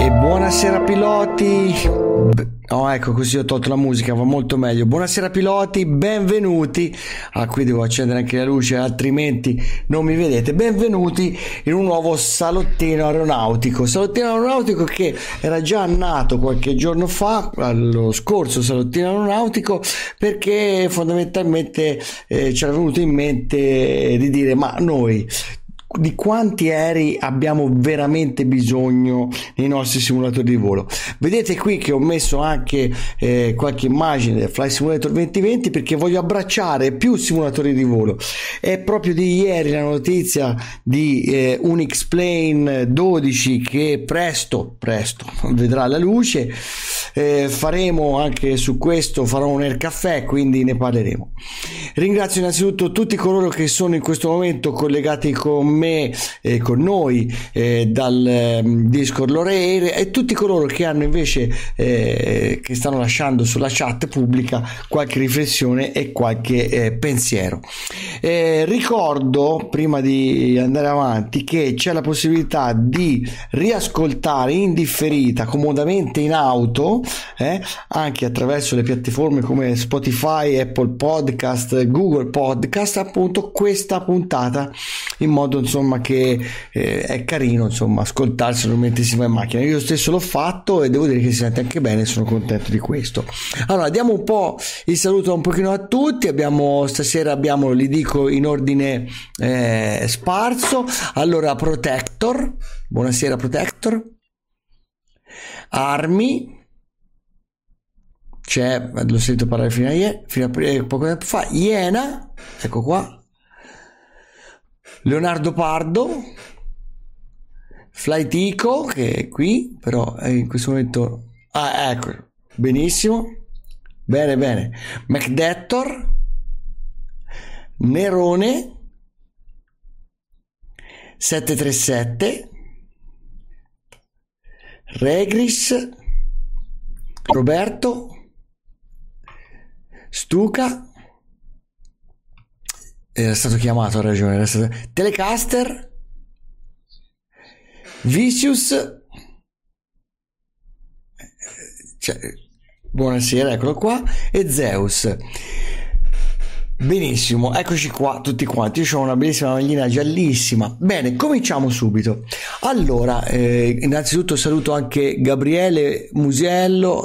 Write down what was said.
E buonasera piloti. Oh, ecco, così ho tolto la musica, va molto meglio. Buonasera piloti, benvenuti. Ah, qui devo accendere anche la luce, altrimenti non mi vedete. Benvenuti in un nuovo salottino aeronautico. Salottino aeronautico che era già nato qualche giorno fa, lo scorso salottino aeronautico, perché fondamentalmente eh, ci era venuto in mente di dire ma noi di quanti aerei abbiamo veramente bisogno nei nostri simulatori di volo. Vedete qui che ho messo anche eh, qualche immagine del Fly Simulator 2020 perché voglio abbracciare più simulatori di volo. È proprio di ieri la notizia di eh, un X-Plane 12 che presto, presto vedrà la luce. Eh, faremo anche su questo, farò un air caffè, quindi ne parleremo. Ringrazio innanzitutto tutti coloro che sono in questo momento collegati con me, eh, con noi eh, dal eh, Discord Loreire e tutti coloro che hanno invece eh, che stanno lasciando sulla chat pubblica qualche riflessione e qualche eh, pensiero. Eh, ricordo prima di andare avanti che c'è la possibilità di riascoltare in differita comodamente in auto anche attraverso le piattaforme come Spotify, Apple Podcast, Google Podcast appunto questa puntata in modo insomma che eh, è carino insomma ascoltarselo mentre si va in macchina. Io stesso l'ho fatto e devo dire che si sente anche bene sono contento di questo. Allora diamo un po' il saluto un pochino a tutti. Abbiamo stasera abbiamo li dico in ordine eh, sparso. Allora Protector. Buonasera Protector. Armi c'è l'ho sentito parlare fino a, ieri, fino a poco tempo fa Iena ecco qua. Leonardo Pardo, Flytico che è qui, però in questo momento... Ah, ecco, benissimo. Bene, bene. McDettor, Nerone, 737, Regris, Roberto, Stuca, era stato chiamato a ragione stato... Telecaster Vicious cioè, buonasera eccolo qua e Zeus Benissimo, eccoci qua tutti quanti. Io ho una bellissima maglina giallissima. Bene, cominciamo subito. Allora, eh, innanzitutto saluto anche Gabriele Musiello